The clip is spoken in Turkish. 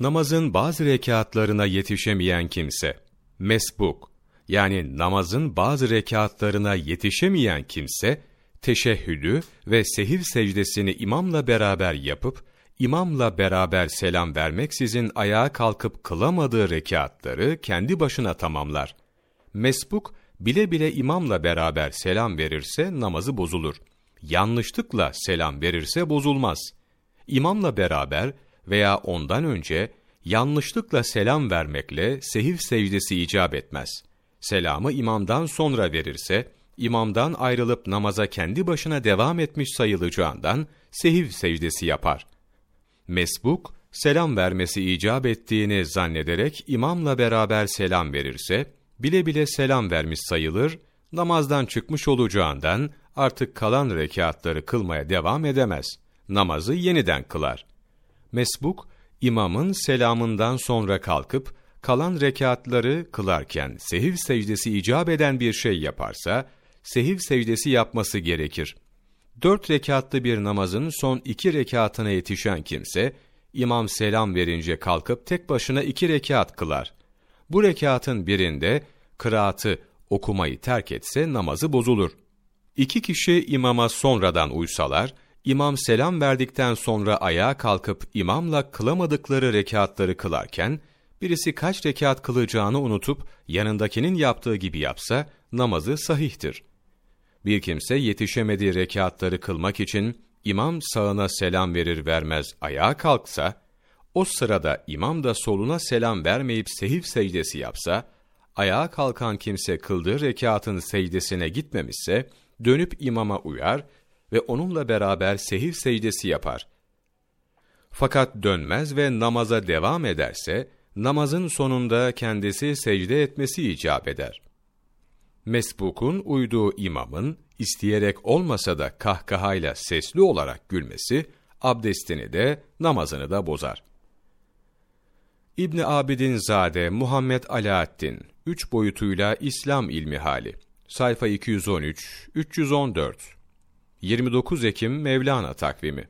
Namazın bazı rekatlarına yetişemeyen kimse, mesbuk, yani namazın bazı rekatlarına yetişemeyen kimse, teşehhüdü ve sehiv secdesini imamla beraber yapıp, imamla beraber selam vermeksizin ayağa kalkıp kılamadığı rekatları kendi başına tamamlar. Mesbuk, bile bile imamla beraber selam verirse namazı bozulur. Yanlışlıkla selam verirse bozulmaz. İmamla beraber veya ondan önce yanlışlıkla selam vermekle sehiv secdesi icap etmez. Selamı imamdan sonra verirse, imamdan ayrılıp namaza kendi başına devam etmiş sayılacağından sehiv secdesi yapar. Mesbuk, selam vermesi icap ettiğini zannederek imamla beraber selam verirse, bile bile selam vermiş sayılır, namazdan çıkmış olacağından artık kalan rekatları kılmaya devam edemez. Namazı yeniden kılar. Mesbuk, imamın selamından sonra kalkıp, kalan rekatları kılarken sehiv secdesi icap eden bir şey yaparsa, sehiv secdesi yapması gerekir. Dört rekatlı bir namazın son iki rekatına yetişen kimse, imam selam verince kalkıp tek başına iki rekat kılar. Bu rekatın birinde kıraatı okumayı terk etse namazı bozulur. İki kişi imama sonradan uysalar, imam selam verdikten sonra ayağa kalkıp imamla kılamadıkları rekatları kılarken, birisi kaç rekat kılacağını unutup yanındakinin yaptığı gibi yapsa, namazı sahihtir. Bir kimse yetişemediği rekatları kılmak için imam sağına selam verir vermez ayağa kalksa, o sırada imam da soluna selam vermeyip sehiv secdesi yapsa, ayağa kalkan kimse kıldığı rekatın secdesine gitmemişse, dönüp imama uyar ve onunla beraber sehiv secdesi yapar. Fakat dönmez ve namaza devam ederse, namazın sonunda kendisi secde etmesi icap eder. Mesbukun uyduğu imamın, isteyerek olmasa da kahkahayla sesli olarak gülmesi, abdestini de, namazını da bozar. İbni Abidin Zade Muhammed Alaaddin, üç boyutuyla İslam ilmi hali. Sayfa 213, 314. 29 Ekim Mevlana takvimi.